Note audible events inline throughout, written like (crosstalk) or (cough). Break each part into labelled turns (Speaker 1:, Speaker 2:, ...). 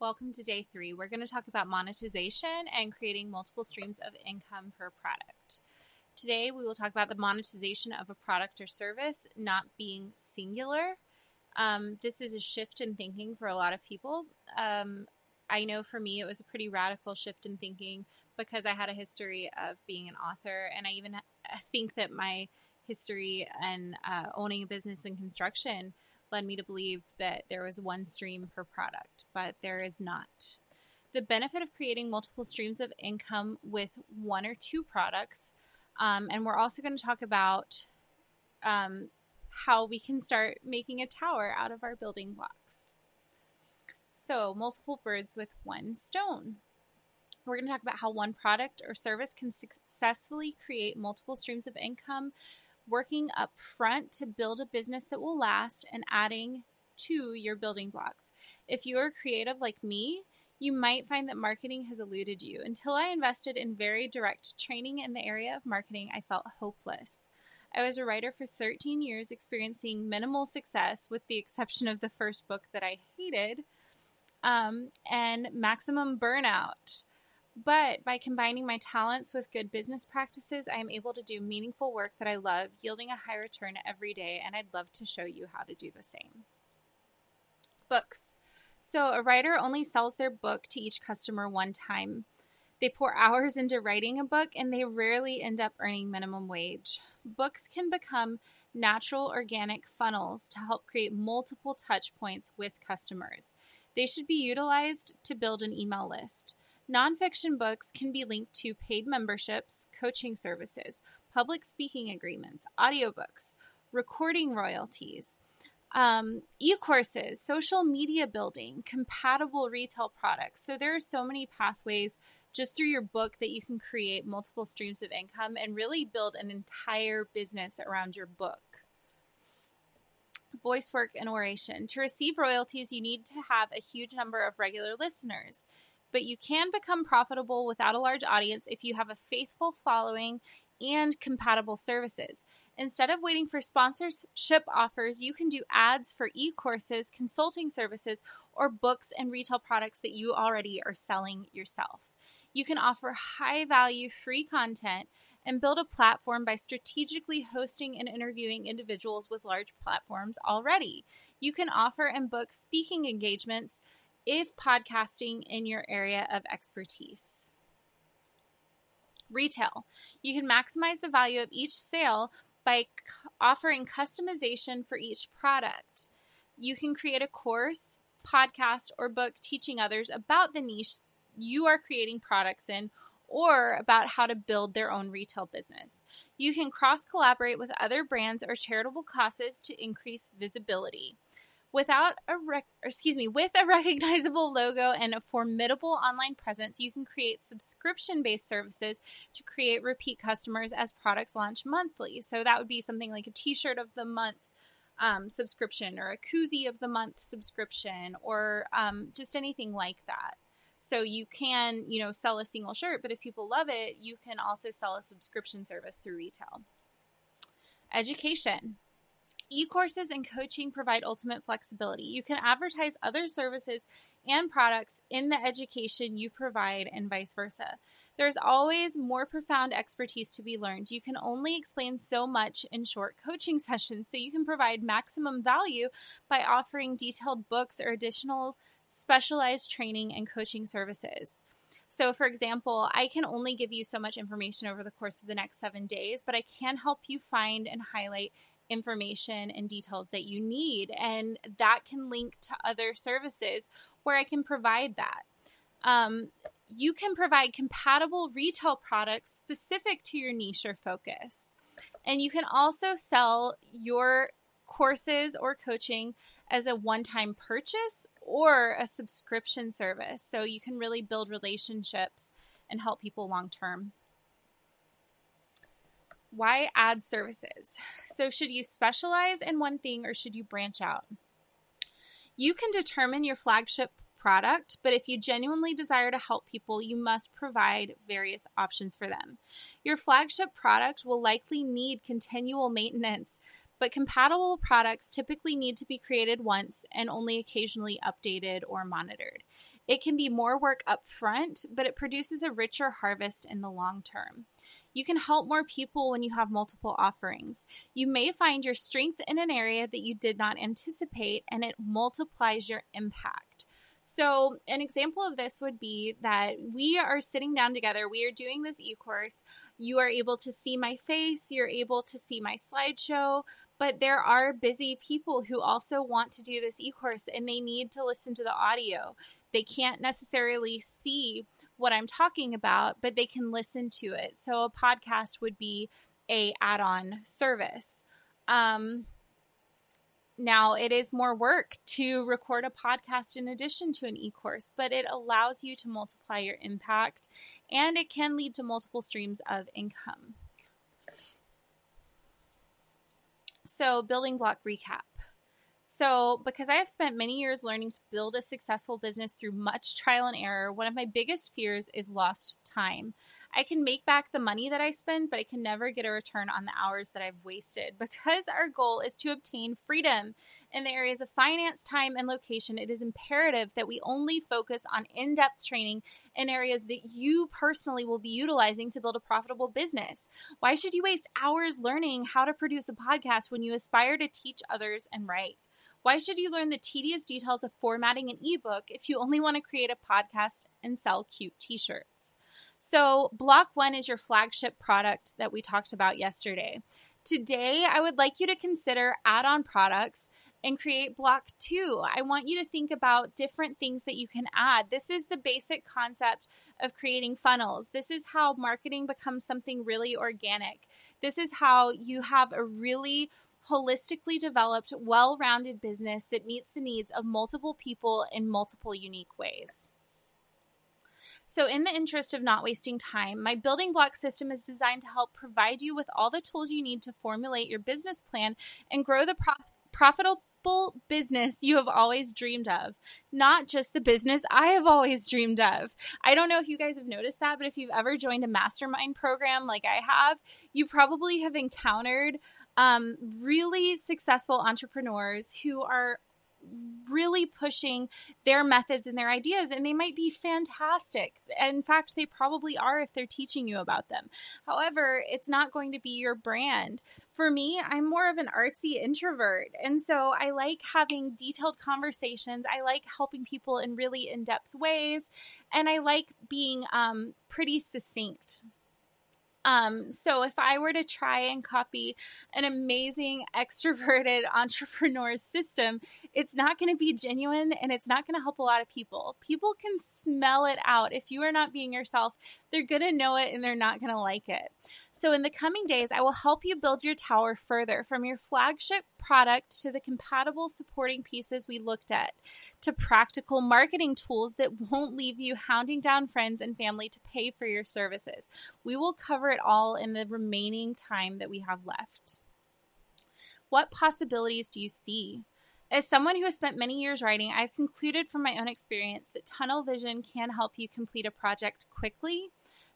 Speaker 1: Welcome to day three. We're going to talk about monetization and creating multiple streams of income per product. Today, we will talk about the monetization of a product or service not being singular. Um, this is a shift in thinking for a lot of people. Um, I know for me, it was a pretty radical shift in thinking because I had a history of being an author, and I even think that my history and uh, owning a business in construction led me to believe that there was one stream per product, but there is not. The benefit of creating multiple streams of income with one or two products, um, and we're also going to talk about um, how we can start making a tower out of our building blocks. So, multiple birds with one stone. We're going to talk about how one product or service can successfully create multiple streams of income working up front to build a business that will last and adding to your building blocks. If you are creative like me, you might find that marketing has eluded you. Until I invested in very direct training in the area of marketing, I felt hopeless. I was a writer for 13 years, experiencing minimal success, with the exception of the first book that I hated, um, and maximum burnout. But by combining my talents with good business practices, I am able to do meaningful work that I love, yielding a high return every day, and I'd love to show you how to do the same. Books. So, a writer only sells their book to each customer one time. They pour hours into writing a book and they rarely end up earning minimum wage. Books can become natural organic funnels to help create multiple touch points with customers. They should be utilized to build an email list. Nonfiction books can be linked to paid memberships, coaching services, public speaking agreements, audiobooks, recording royalties, um, e courses, social media building, compatible retail products. So there are so many pathways just through your book that you can create multiple streams of income and really build an entire business around your book. Voice work and oration. To receive royalties, you need to have a huge number of regular listeners but you can become profitable without a large audience if you have a faithful following and compatible services. Instead of waiting for sponsorship offers, you can do ads for e courses, consulting services, or books and retail products that you already are selling yourself. You can offer high value free content and build a platform by strategically hosting and interviewing individuals with large platforms already. You can offer and book speaking engagements if podcasting in your area of expertise. Retail. You can maximize the value of each sale by offering customization for each product. You can create a course, podcast, or book teaching others about the niche you are creating products in or about how to build their own retail business. You can cross collaborate with other brands or charitable causes to increase visibility without a rec- excuse me with a (laughs) recognizable logo and a formidable online presence you can create subscription based services to create repeat customers as products launch monthly. So that would be something like a t-shirt of the month um, subscription or a koozie of the month subscription or um, just anything like that. So you can you know sell a single shirt but if people love it you can also sell a subscription service through retail. Education E courses and coaching provide ultimate flexibility. You can advertise other services and products in the education you provide, and vice versa. There's always more profound expertise to be learned. You can only explain so much in short coaching (laughs) sessions, so you can provide maximum value by offering detailed books or additional specialized training and coaching services. So, for example, I can only give you so much information over the course of the next seven days, but I can help you find and highlight information and details that you need. And that can link to other services where I can provide that. Um, you can provide compatible retail products specific to your niche or focus. And you can also sell your courses or coaching as a one time purchase or a subscription service. So you can really build relationships and help people long term. Why add services? So, should you specialize in one thing or should you branch out? You can determine your flagship product, but if you genuinely desire to help people, you must provide various options for them. Your flagship product will likely need continual maintenance, but compatible products typically need to be created once and only occasionally updated or monitored. It can be more work up front, but it produces a richer harvest in the long term. You can help more people when you have multiple offerings. You may find your strength in an area that you did not anticipate, and it multiplies your impact. So, an example of this would be that we are sitting down together, we are doing this e course. You are able to see my face, you're able to see my slideshow, but there are busy people who also want to do this e course and they need to listen to the audio. They can't necessarily see what I'm talking about, but they can listen to it. So, a podcast would be a add-on service. Um, now, it is more work to record a podcast in addition to an e course, but it allows you to multiply your impact and it can lead to multiple streams of income. So, building block recap. So, because I have spent many years learning to build a successful business through much trial and error, one of my biggest fears is lost time. I can make back the money that I spend, but I can never get a return on the hours that I've wasted. (laughs) Because our goal is to obtain freedom in the areas of finance, time, and location, it is imperative that we only focus on in depth training in areas that you personally will be utilizing to build a profitable business. Why should you waste hours learning how to produce a podcast when you aspire to teach others and write? Why should you learn the tedious details of formatting an ebook if you only want to create a podcast and sell cute t shirts? So, Block One is your flagship product that we talked about yesterday. Today, I would like you to consider add on products and create block two. I want you to think about different things that you can add. This is the basic concept of creating funnels. This is how marketing becomes something really organic. This is how you have a really holistically developed, well rounded business that meets the needs of multiple people in multiple unique ways. So, in the interest of not wasting time, my building block system is designed to help provide you with all the tools you need to formulate your business plan and grow the pro- profitable business you have always dreamed of, not just the business I have always dreamed of. I don't know if you guys have noticed that, but if you've ever joined a mastermind program like I have, you probably have encountered um, really successful entrepreneurs who are really pushing their methods and their ideas and they might be fantastic. In fact they probably are if they're teaching you about them. However it's not going to be your brand. For me i'm more of an artsy introvert and so i like having detailed conversations. I like helping people in really in-depth ways and i like being um, pretty succinct um, so if I were to try and copy an amazing (laughs) extroverted (laughs) entrepreneur's system, it's not going to be genuine and it's not going to help a lot of people. People can smell it out. If you are not being yourself, they're going to know it and they're not going to like it. So in the coming days, I will help you build your tower further from your flagship product to the compatible supporting pieces we looked at to practical marketing tools that won't leave you hounding down friends and family to pay for your services. We will cover it all in the remaining time that we have left. What possibilities do you see? As someone who has spent many years writing, I've concluded from my own experience that tunnel vision can help you complete a project quickly,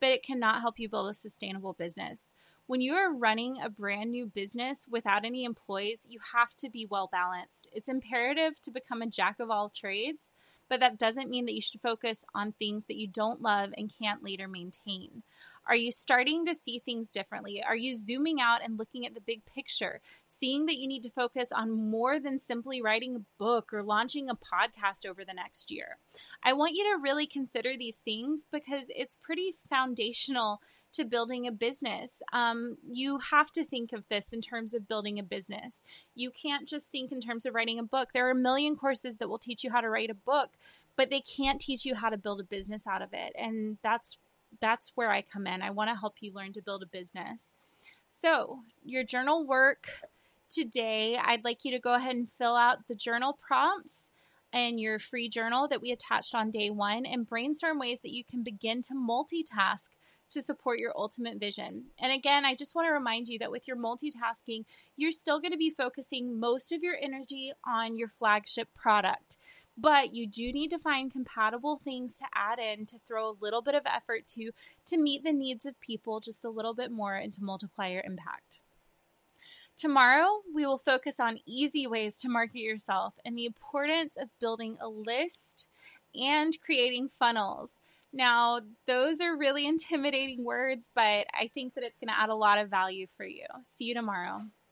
Speaker 1: but it cannot help you build a sustainable business. When you are running a brand new business without any employees, you have to be well balanced. It's imperative to become a jack of all trades, but that doesn't mean that you should focus on things that you don't love and can't later maintain. Are you starting to see things differently? Are you zooming out and looking at the big picture, seeing that you need to focus on more than simply writing a book or launching a podcast over the next year? I want you to really consider these things because it's pretty foundational to building a business. Um, you have to think of this in terms of building a business. You can't just think in terms of writing a book. There are a million courses that will teach you how to write a book, but they can't teach you how to build a business out of it. And that's that's where I come in. I want to help you learn to build a business. So, your journal work today, I'd like you to go ahead and fill out the journal prompts and your free journal that we attached on day one and brainstorm ways that you can begin to multitask to support your ultimate vision. And again, I just want to remind you that with your multitasking, you're still going to be focusing most of your energy on your flagship product but you do need to find compatible things to add in to throw a little bit of effort to to meet the needs of people just a little bit more and to multiply your impact. Tomorrow, we will focus on easy ways to market yourself and the importance of building a list and creating funnels. Now, those are really (laughs) intimidating words, but I think that it's going to add a lot of value for you. See you tomorrow.